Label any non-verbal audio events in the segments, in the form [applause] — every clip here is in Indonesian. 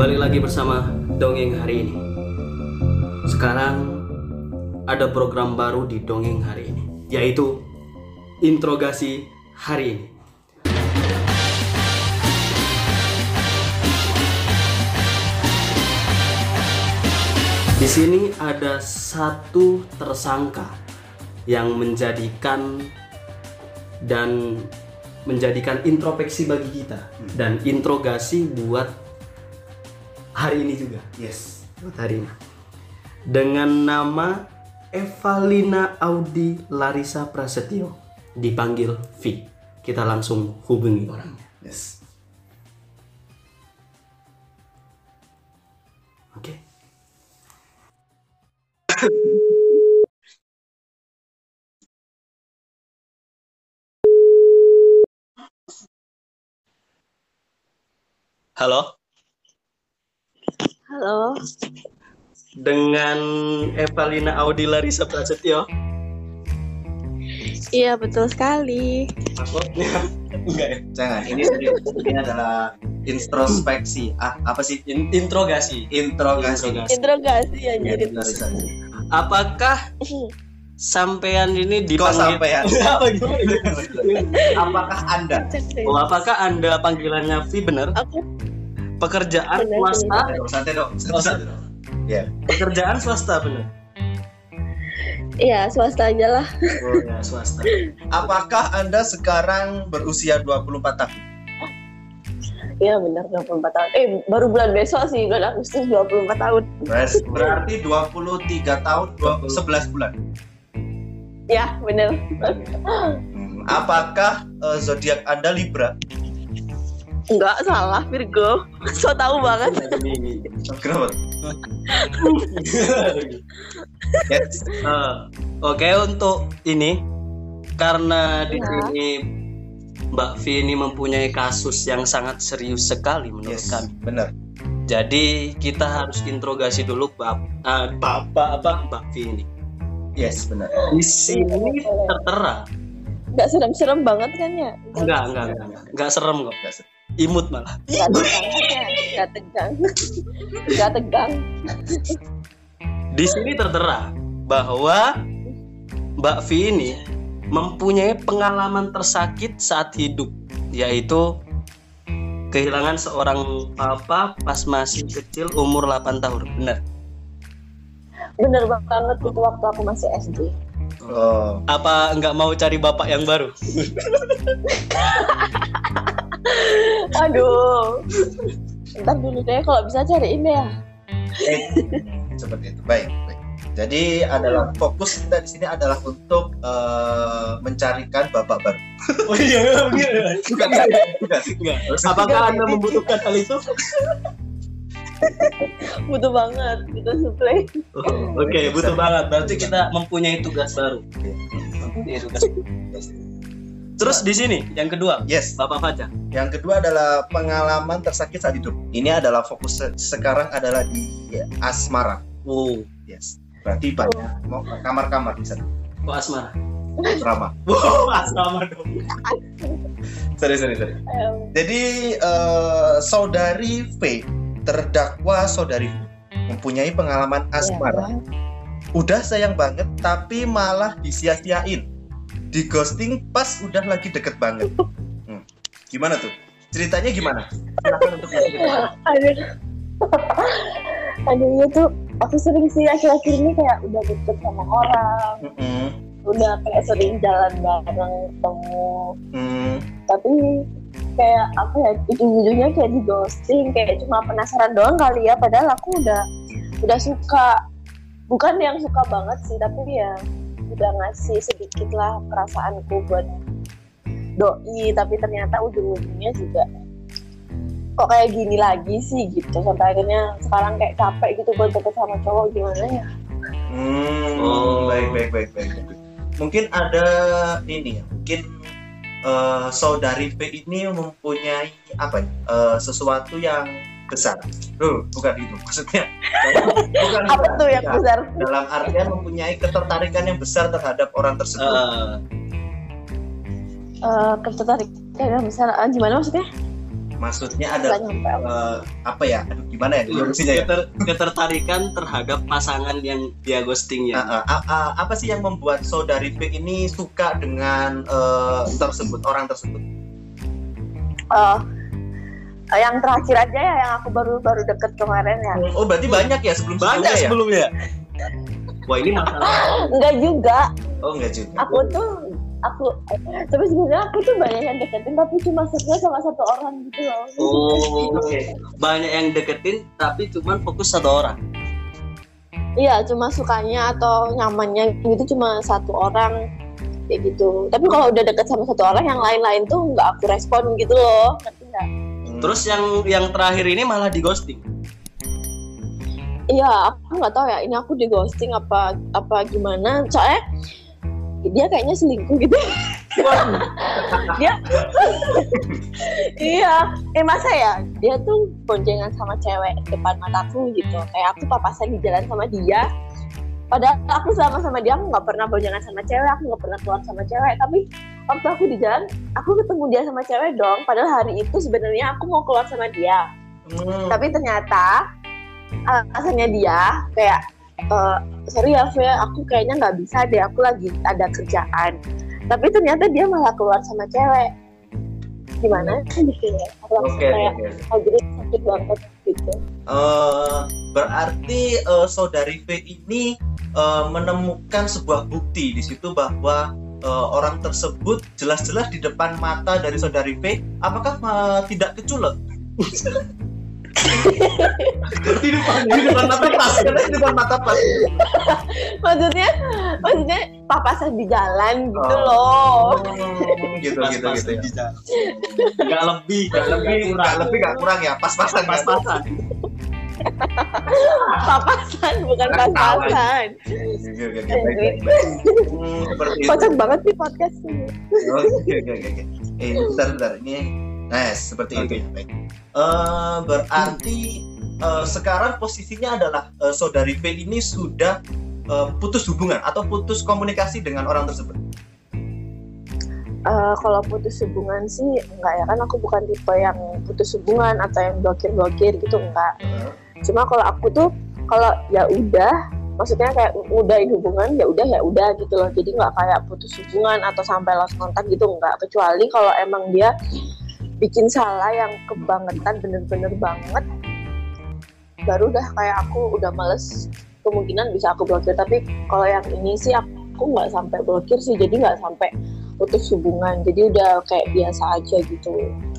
Balik lagi bersama Dongeng hari ini. Sekarang ada program baru di Dongeng hari ini, yaitu Interogasi hari ini. Di sini ada satu tersangka yang menjadikan dan menjadikan introspeksi bagi kita dan interogasi buat hari ini juga. Yes. Buat hari ini. Dengan nama Evalina Audi Larissa Prasetyo dipanggil V. Kita langsung hubungi orangnya. Yes. Oke. Halo, Halo, dengan Evalina Audi Larissa Prasetyo. iya betul sekali. Maksudnya [laughs] enggak ya? Jangan. Ini serius. ini adalah introspeksi. Ah, apa sih? In- interogasi. Interogasi. Interogasi. Interogasi ya jadi. Apakah sampean ini Kok dipanggil sampean? [laughs] Apa gimana? Apakah Anda? Oh, apakah Anda panggilannya V benar? Aku Pekerjaan Benar, swasta? Santai dong, santai dong. Oh, Santai dong. Ya. Pekerjaan swasta benar? iya swasta aja lah. Oh ya, swasta. Apakah Anda sekarang berusia 24 tahun? Iya benar 24 tahun. Eh baru bulan besok sih bulan Agustus 24 tahun. Ber- Berarti 23 tahun dua- 11 bulan. Ya benar. Hmm, Apakah eh, zodiak Anda Libra? Enggak salah Virgo. So tahu banget. Kenapa? [laughs] Yes. Eh, Oke untuk ini karena di Ya. sini Mbak V ini mempunyai kasus yang sangat serius sekali menurut Yes. kami. Benar. Jadi kita harus interogasi dulu bap, ah, bapak apa Mbak V ini. Yes, benar. Di sini tertera, Enggak serem-serem banget kan ya? enggak enggak enggak enggak, enggak serem kok, Nggak se- imut malah. Enggak tegang ya. Enggak tegang. Enggak tegang. Di sini tertera bahwa Mbak V ini mempunyai pengalaman tersakit saat hidup, yaitu kehilangan seorang papa pas masih kecil umur 8 tahun. Benar. Bener banget itu waktu aku masih SD. Oh, Apa nggak mau cari bapak yang baru? [laughs] [laughs] Aduh. Ntar dulu deh kalau bisa cariin deh ya. eh, seperti itu. Baik, baik. Jadi adalah fokus kita di sini adalah untuk eh, mencarikan bapak baru. [laughs] Oh iya, Bukan, bukan. Enggak. Apakah Anda membutuhkan hal itu? [laughs] Butuh banget, butuh supply. Oh, Oke, butuh banget. Berarti kita mempunyai tugas baru. Mempunyai tugas. Terus di sini yang kedua, Yes. Bapak Fajar. Yang kedua adalah pengalaman tersakit saat hidup. Ini adalah fokus se- sekarang adalah di asmara. Oh, Yes. Berarti banyak mau kamar-kamar di sana. kok asmara? Drama. Wow, [laughs] asrama dong. Sorry, sorry, sorry. Jadi eh, saudari V terdakwa saudari V mempunyai pengalaman asmara. ya. Udah sayang banget tapi malah disia-siain. Di ghosting pas udah lagi deket banget. Hmm. Gimana tuh? Ceritanya gimana? Silakan untuk. [laughs] Aduh. Aduh iya tuh aku sering sih akhir-akhir ini kayak udah deket sama orang, Mm-mm. udah kayak sering jalan bareng ketemu, Hmm. tapi kayak apa ya ujung-ujungnya kayak di ghosting kayak cuma penasaran doang kali ya padahal aku udah udah suka bukan yang suka banget sih tapi ya udah ngasih sedikit lah perasaanku buat doi tapi ternyata ujung-ujungnya juga kok kayak gini lagi sih gitu sampai akhirnya sekarang kayak capek gitu buat deket sama cowok gimana ya Hmm, Oh. baik, baik, baik, baik. Mungkin ada ini ya, mungkin eh, saudari V ini mempunyai apa ya, eh, sesuatu yang besar. Tuh, bukan itu maksudnya. bukan apa itu. tuh yang Ya, besar? Dalam artian mempunyai ketertarikan yang besar terhadap orang tersebut. Eh, Eh ketertarikan yang besar. Ah, gimana maksudnya? Maksudnya ada eh, apa ya? Aduh gimana ya? Definisinya ya Keter- ketertarikan terhadap pasangan yang dia ghosting ya? Ah, ah, ah, apa sih yang membuat saudari V ini suka dengan eh, tersebut orang tersebut? Eh, yang terakhir aja ya yang aku baru baru deket kemarin ya. Oh berarti banyak ya sebelum banyak ya? sebelumnya. Wah ini masalah. Enggak juga. Oh enggak juga. Aku tuh aku tapi sebenarnya aku tuh banyak yang deketin tapi cuma sebenarnya sama satu orang gitu loh. Oh Oke. banyak yang deketin tapi cuman fokus satu orang. Iya cuma sukanya atau nyamannya gitu cuma satu orang kayak gitu. Tapi kalau udah deket sama satu orang yang lain-lain tuh nggak aku respon gitu loh ngerti nggak. Terus yang yang terakhir ini malah di ghosting. Iya aku nggak tahu ya ini aku di ghosting apa apa gimana. Soalnya dia kayaknya selingkuh gitu. [laughs] Dia [laughs] iya eh masa ya dia tuh boncengan sama cewek depan mataku gitu. Kayak aku papasan di jalan sama dia. Padahal aku sama sama dia aku nggak pernah boncengan sama cewek aku nggak pernah keluar sama cewek. Tapi waktu aku di jalan aku ketemu dia sama cewek dong. Padahal hari itu sebenarnya aku mau keluar sama dia. Hmm. tapi ternyata alasannya dia kayak eh, sorry ya Fe, aku kayaknya nggak bisa deh aku lagi ada kerjaan. Tapi ternyata dia malah keluar sama cewek. Gimana gitu ya aku langsung oke kayak oke. oh jadi sakit banget gitu. Eh, berarti eh, saudari V ini eh, menemukan sebuah bukti di situ bahwa eh, orang tersebut jelas-jelas di depan mata dari saudari V apakah eh, tidak keculek? [laughs] Di depan di depan mata pas karena di depan mata pas maksudnya maksudnya papasan di jalan gitu Oh. loh. Hmm, gitu gitu gitu ya. nggak lebih Nggak lebih nggak lebih nggak kurang ya. Pas-pasan ya pas-pasan [laughs] papasan bukan baik, baik. Hmm, seperti itu kocak banget nih podcast ini Oke oke oke. Eh, bentar bentar ini. Nah, seperti itu ya. Baik. Eh, berarti eh, sekarang posisinya adalah eh, saudari V ini sudah eh, putus hubungan atau putus komunikasi dengan orang tersebut. Eh, kalau putus hubungan sih enggak ya kan aku bukan tipe yang putus hubungan atau yang blokir blokir gitu enggak cuma kalau aku tuh kalau ya udah maksudnya kayak udahin hubungan ya udah ya udah gitu loh. Jadi nggak kayak putus hubungan atau sampai lost kontak gitu enggak kecuali kalau emang dia bikin salah yang kebangetan bener-bener banget baru udah kayak aku udah males kemungkinan bisa aku blokir. Tapi kalau yang ini sih aku nggak sampai blokir sih. Jadi nggak sampai putus hubungan. Jadi udah kayak biasa aja gitu.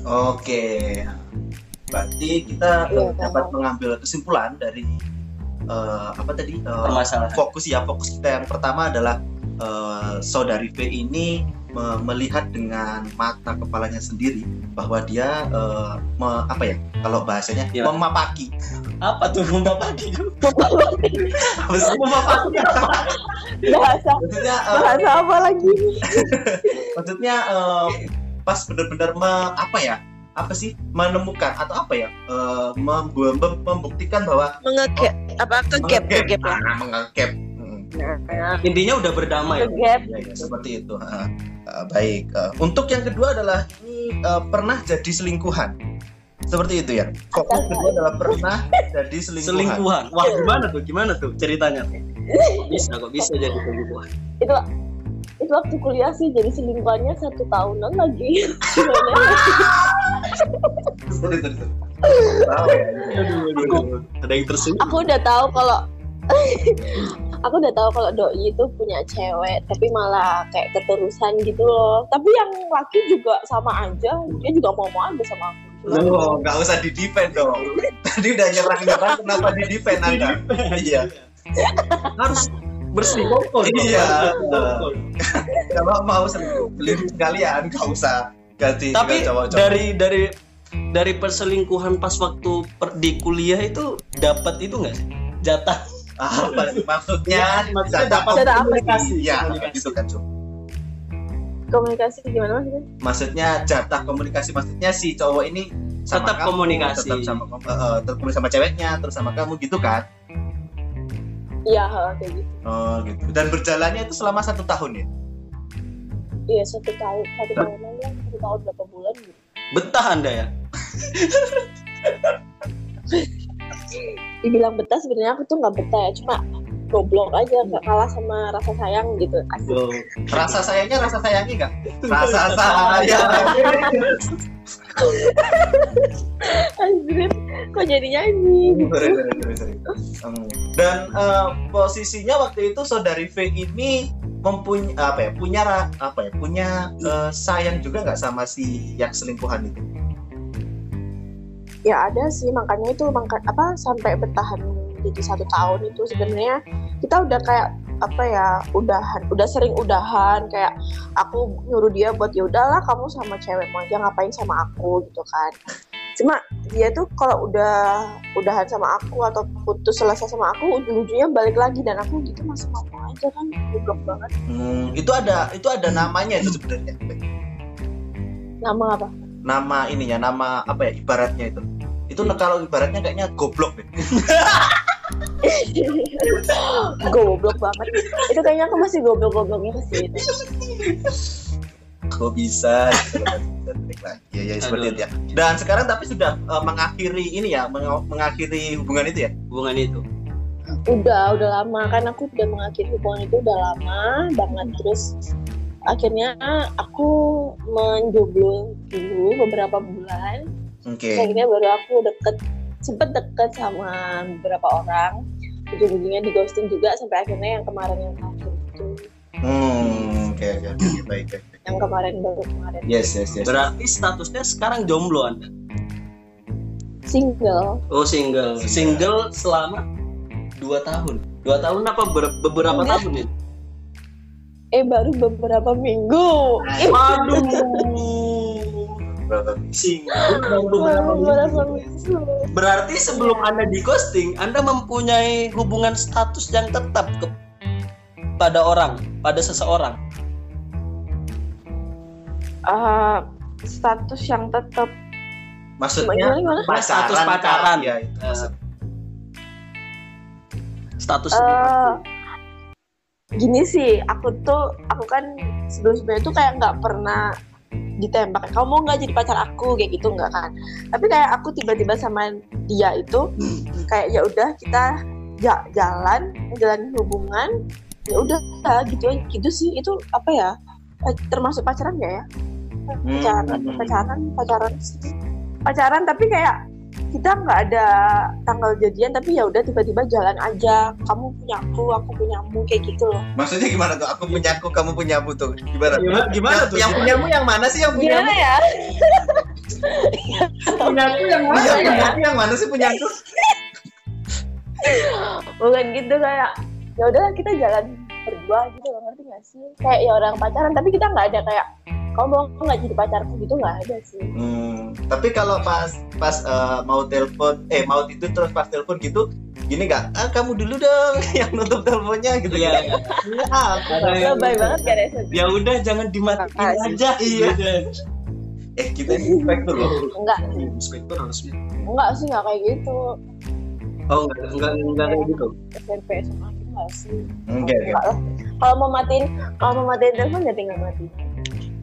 Oke. Berarti kita Iya, dapat mengambil kesimpulan dari eh, apa tadi? Eh, permasalahan. fokus ya fokus kita yang pertama adalah eh, saudari V ini me- melihat dengan mata kepalanya sendiri bahwa dia eh, me- apa ya kalau bahasanya Ya. memapaki. Apa tuh memapaki? Apa? bahasa maksudnya eh, bahasa apa lagi? [laughs] maksudnya eh, pas benar-benar me- apa ya apa sih menemukan atau apa ya eh, mem- mem- membuktikan bahwa mengegap apa kegap kegap ya Ah, mengegap Hmm. nah, intinya udah berdamai kegap Ya, ya, seperti itu. Ha. Uh, baik. Uh, untuk yang kedua adalah ini uh, pernah jadi selingkuhan. Seperti itu ya. Fokus kedua adalah pernah jadi selingkuhan. selingkuhan wah gimana tuh gimana tuh ceritanya kok bisa kok bisa jadi selingkuhan itu itu waktu kuliah sih jadi selingkuhannya satu tahunan lagi Gimana ya? Ada yang tersinggung aku udah tahu kalau [laughs] aku udah tahu kalau doi itu punya cewek tapi malah kayak keterusan gitu loh tapi yang laki juga sama aja dia juga mau mau aja sama aku Loh, nggak usah di defend dong. [laughs] Tadi udah nyerang-nyerang, kenapa di defend Anda? Iya. harus bersih kokol Iya. Kalau mau selingkuh sekalian, nggak usah ganti tapi juga cowok-cowok. dari dari dari perselingkuhan pas waktu per- di kuliah itu dapat itu nggak sih jatah apa sih maksudnya? Maksudnya Jatah dapat Jatah apa? komunikasi. Iya, Komunikasi. gitu kan, Cuk. komunikasi gimana maksudnya maksudnya jatah komunikasi maksudnya si cowok ini sama Tetap kamu, komunikasi. tetap sama kamu, eh, eh, komunikasi sama ceweknya terus sama kamu gitu kan iya kayak gitu. Oh gitu. Dan berjalannya itu selama satu tahun ya? Iya satu tahun satu tahun aja satu tahun berapa bulan gitu. Betah anda ya? Dibilang betah sebenarnya aku tuh nggak betah ya cuma goblok aja nggak kalah sama rasa sayang gitu asik Rasa sayangnya rasa sayangnya enggak? [laughs] Rasa sayang. Anjir, kok jadi nyanyi gitu. Dan eh, posisinya waktu itu saudari V ini mempunyai apa ya? Punya apa ya? Punya eh, sayang juga nggak sama si yang selingkuhan itu? ya ada sih makanya itu mangka, apa sampai bertahan jadi satu tahun itu sebenarnya kita udah kayak apa ya udahan udah sering udahan kayak aku nyuruh dia buat ya udahlah kamu sama cewekmu aja ngapain sama aku gitu kan cuma dia tuh kalau udah udahan sama aku atau putus selesai sama aku ujung-ujungnya balik lagi dan aku gitu masih mau aja kan goblok banget Hmm, itu ada itu ada namanya itu sebenarnya. nama apa Nama ininya, nama apa ya? Ibaratnya itu. Itu kalau ibaratnya kayaknya goblok deh. [laughs] goblok banget itu kayaknya aku masih goblok-gobloknya sih itu Kok bisa? Ya, ya seperti Aduh. itu ya. Dan sekarang tapi sudah eh, mengakhiri ini ya, meng- mengakhiri hubungan itu ya. hubungan itu. udah udah lama kan aku udah mengakhiri hubungan itu udah lama banget terus akhirnya aku menjomblo dulu beberapa bulan Oke. akhirnya baru aku deket sempet deket sama beberapa orang ujung-ujungnya di ghosting juga sampai akhirnya yang kemarin yang terakhir itu Hmm, oke oke oke [clears throat] baik baik. baik. yang kemarin baru kemarin Yes yes yes. Berarti statusnya sekarang jomblo Anda. single Oh, single. Single selama dua tahun. Dua tahun apa ber- beberapa Enggak. tahun ini? eh baru beberapa minggu Waduh. Berarti sebelum Anda di ghosting, Anda mempunyai hubungan status yang tetap ke pada orang, pada seseorang. Eh, status yang tetap. Maksudnya gimana gimana? pacaran. Status pacaran. Iya, itu Eh, maksud- status Eh, gini sih aku tuh aku kan sebelum sebelumnya tuh kayak nggak pernah ditembak kamu mau nggak jadi pacar aku? Kayak gitu nggak kan. Tapi kayak aku tiba-tiba sama dia itu kayak ya udah kita ja- jalan jalan hubungan. Ya udah gitu gitu sih itu apa ya eh, termasuk pacaran nggak ya? Pacaran Hmm. pacaran pacaran sih. pacaran tapi kayak kita nggak ada tanggal jadian tapi ya udah tiba-tiba jalan aja kamu punya aku aku punya kamu kayak gitu loh Maksudnya gimana tuh? Aku punya aku, kamu punya aku tuh. Gimana? Gimana- gimana yang, tuh? Yang punyamu yang mana sih yang punya? gimana ya punya aku yang Iya, punya aku yang mana sih punya aku? bukan gitu kayak ya udahlah kita jalan berdua gitu loh ngerti gak sih kayak ya orang pacaran tapi kita nggak ada kayak kamu mau nggak jadi pacarku gitu nggak ada sih Hmm, tapi kalau pas pas eh, mau telepon, eh mau tidur terus pas telepon gitu, gini gak? Ah kamu dulu dong [laughs] yang nutup teleponnya gitu. Iya, iya. [laughs] Ah, aku Ada yang- lebay banget kan ya? Ya udah jangan dimatiin aja. Iya. Gitu. eh kita inspektur loh. enggak Inspektor harus enggak sih nggak kayak gitu Oh enggak enggak enggak kayak gitu. SMP SMA gitu nggak sih. Enggak kalau mau matiin kalau mau matiin telepon ya tinggal matiin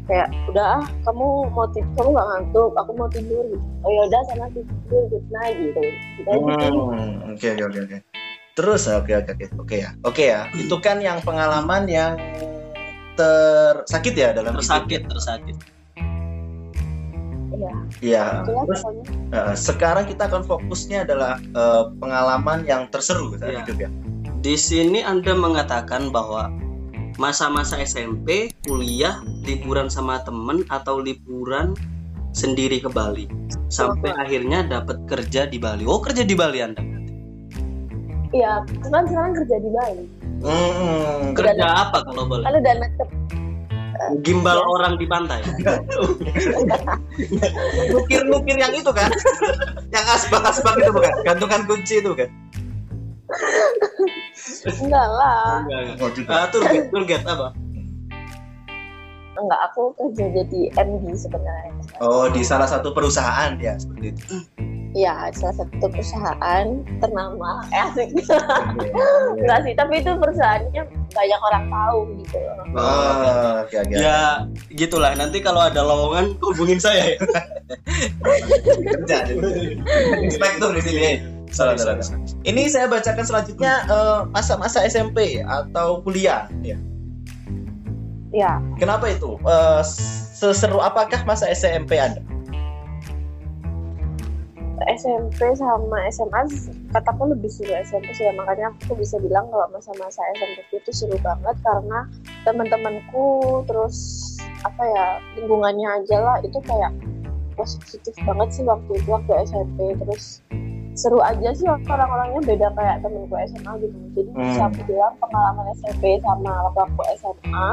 kayak udah ah kamu mau tidur kamu nggak ngantuk aku mau tidur gitu oh ya udah sana tidur good night gitu kita gitu Hmm, Oke oke oke oke. Terus oke oke oke oke ya oke ya. Itu kan yang pengalaman yang tersakit ya dalam hidup. Tersakit, tersakit. iya Iya. itulah Terus eh, sekarang kita akan fokusnya adalah eh, pengalaman yang terseru dalam Iya. hidup ya. Di sini Anda mengatakan bahwa masa-masa SMP, kuliah, liburan sama temen atau liburan sendiri ke Bali sampai akhirnya dapat kerja di Bali. Oh, kerja di Bali Anda. iya kan sekarang kerja di Bali Hmm, Kerja apa kalau boleh? kan udah ngetep Gimbal orang di pantai. [laughs] Nukir-nukir yang itu kan, [laughs] yang asbak-asbak itu bukan, gantungan kunci itu kan. Enggak lah Enggak, enggak. Oh. Ah, tour guide, tour guide apa? enggak aku kerja jadi MD sebenarnya Oh, di salah satu perusahaan ya seperti itu. Iya, salah satu perusahaan ternama. Eh, asik. Enggak sih, tapi itu perusahaannya banyak orang tahu gitu loh. Oh, oke oke. Ya, gitulah. Nanti kalau ada lowongan hubungin saya ya. [laughs] kerja inspektur di sini salah salah salah. ini saya bacakan selanjutnya eh, masa-masa SMP atau kuliah. Ya ya. Kenapa itu? Eh, seseru apakah masa SMP anda? SMP sama SMA kataku lebih seru SMP sih ya. makanya aku bisa bilang kalau masa-masa SMP itu seru banget karena teman-temanku terus apa ya lingkungannya aja lah itu kayak positif banget sih waktu itu waktu SMP terus seru aja sih orang-orangnya beda kayak temenku SMA gitu. Jadi Hmm. bisa aku bilang pengalaman SMP sama waktu aku SMA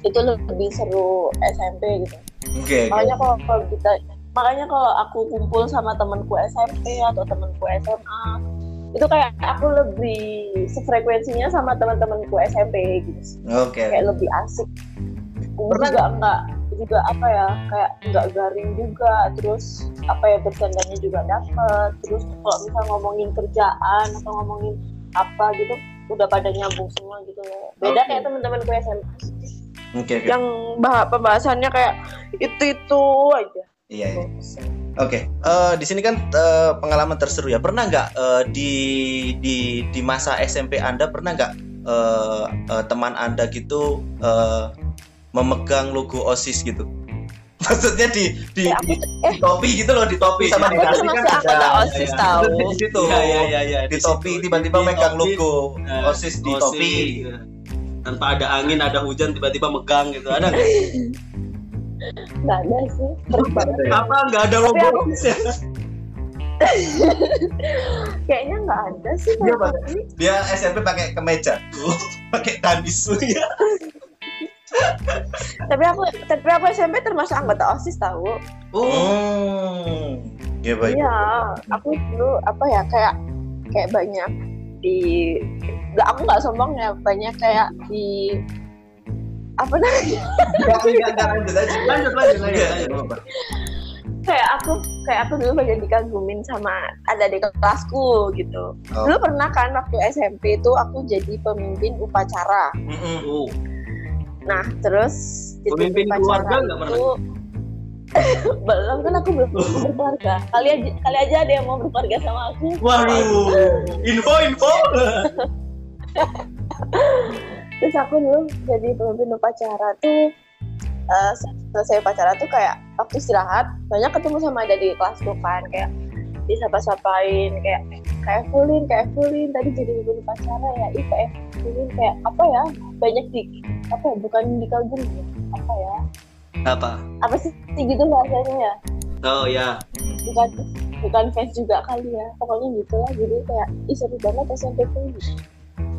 itu lebih seru SMP gitu. Oke. Makanya kalau, kalau kita makanya kalau aku kumpul sama temanku SMP atau temanku SMA itu kayak aku lebih sefrekuensinya sama teman-temanku SMP gitu. Oke. Kayak lebih asik. Pernah juga enggak juga apa ya kayak enggak garing juga terus apa ya bercandanya juga dapet terus kalau misal ngomongin kerjaan atau ngomongin apa gitu udah pada nyambung semua gitu loh beda Oke. kayak teman-temanku SMA oke oke yang bah pembahasannya kayak itu itu aja iya iya. Oke, eh, di sini kan eh, pengalaman terseru ya. Pernah nggak eh, di di di masa SMP Anda pernah nggak eh, eh, teman Anda gitu eh, memegang logo OSIS gitu? [laughs] Maksudnya di di, Eh, aku di, eh di topi gitu loh, di topi sama di dasi kan ada. OSIS iya. tahu Di situ. Iya iya iya iya. Di topi tiba-tiba megang logo eh, OSIS di topi. iya. Tanpa ada angin, ada hujan tiba-tiba megang gitu. Ada nggak? nggak ada sih. Apa nggak ada logo aku- OSIS ya? [laughs] kayaknya nggak ada sih Dia pakai- ini. Dia SMP pakai kemeja, [laughs] pakai danis. Iya. Tapi aku tapi aku SMP termasuk anggota osis tahu Oh, Hmm. Ya baik. iya aku dulu apa ya kayak kayak banyak di nggak aku nggak sombong ya banyak kayak di apa namanya lanjut aja. lanjut lanjut lanjut. Iya, lanjut. nggak apa-apa. kayak aku kayak aku dulu banyak dikagumin sama ada di kelasku gitu Oh. dulu pernah kan waktu SMP itu aku jadi pemimpin upacara Mm-mm. Oh, Nah, terus Pemimpin keluarga nggak pernah? itu [laughs] belum kan aku belum berkeluarga. Kali aja kali aja ada yang mau berkeluarga sama aku. Waduh, info info. [laughs] Terus aku dulu jadi pemimpin upacara tuh eh, selesai upacara tuh kayak waktu istirahat banyak ketemu sama ada di kelasku kan kayak disapa-sapain kayak kayak Evelyn, kayak Evelyn tadi jadi pemimpin upacara ya, ih kayak Evelyn kayak apa ya? Banyak di apa ya? Bukan dikagum ya apa ya? Apa? apa sih gitu bahasanya ya? Oh ya. bukan bukan fans juga kali ya. Pokoknya gitu lah. Jadi kayak ih seru banget SMP tuh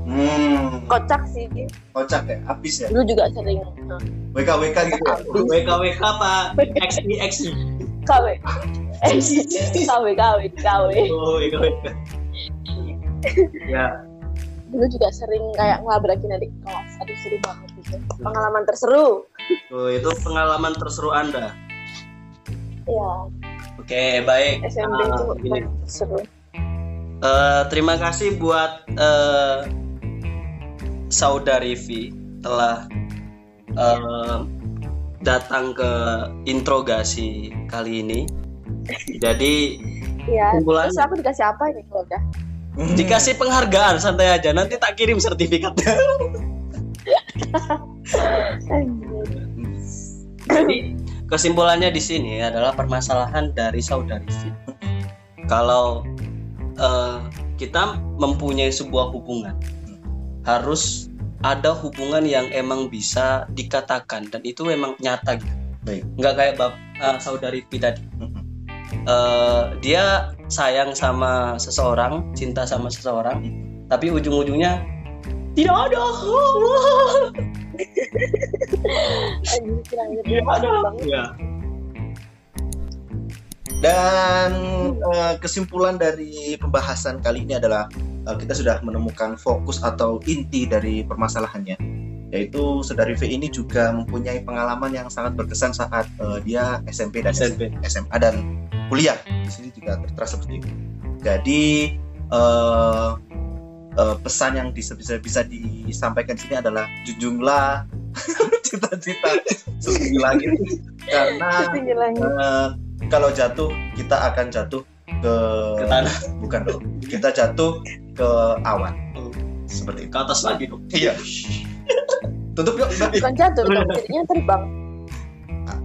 Hmm. kocak sih. Kocak ya, habis ya. dulu juga sering. Nah, WK WK gitu ya. WK WK apa? XI XI. KW KW KW KW Oh WK WK. Ya. dulu juga sering kayak ngelabrakin adik kelas aduh seru banget gitu pengalaman terseru Oh itu pengalaman terseru anda. ya Oke baik. SMP Ah, itu gini. seru Eh, terima kasih buat eh, saudari V telah eh, datang ke interogasi kali ini. Jadi ya Kumpulan. terus aku dikasih apa nih kalau udah Hmm. dikasih penghargaan santai aja. Nanti tak kirim sertifikatnya. [laughs] Jadi kesimpulannya di sini adalah permasalahan dari saudari V. Kalau eh, kita mempunyai sebuah hubungan, harus ada hubungan yang emang bisa dikatakan dan itu memang nyata gitu. Baik. Nggak kayak bab eh, saudari V tadi. Eh, dia sayang sama seseorang, cinta sama seseorang, tapi ujung-ujungnya tidak ada. Tidak ada. banget Ya. Dan eh, kesimpulan dari pembahasan kali ini adalah eh, kita sudah menemukan fokus atau inti dari permasalahannya, yaitu saudari V ini juga mempunyai pengalaman yang sangat berkesan saat eh, dia SMP dan SMP. SMA dan kuliah. Di sini juga tertera seperti itu. Jadi eh, eh, pesan yang bisa bisa bisa disampaikan di sini adalah junjunglah [laughs] cita-cita setinggi langit. Karena eh, kalau jatuh kita akan jatuh ke, Ke tanah. bukan dong kita jatuh ke awan. Seperti itu. Ke atas lagi dong iya. Tutup yuk bukan jatuh dong jadinya terbang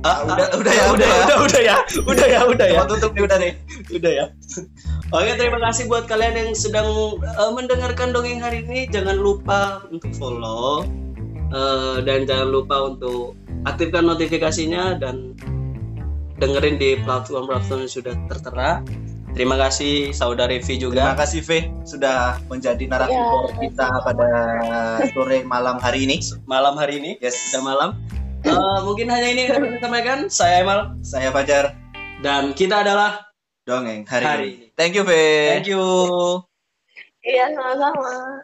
Ah, udah udah ya udah udah udah ya udah ya udah ya. Tutup nih udah nih. Udah ya. Oke terima kasih buat kalian yang sedang eh, mendengarkan dongeng hari ini. Jangan lupa untuk follow eh, dan jangan lupa untuk aktifkan notifikasinya dan dengerin di platform-platform yang sudah tertera. Terima kasih saudari V terima juga kasih V. Sudah menjadi narasumber Ya. kita pada sore malam hari ini. Malam hari ini? Yes. Sudah malam Eh, mungkin hanya ini yang saya sampaikan. Saya Emal saya Fajar. Dan kita adalah dongeng hari, Hari ini. Thank you V thank you. Iya sama-sama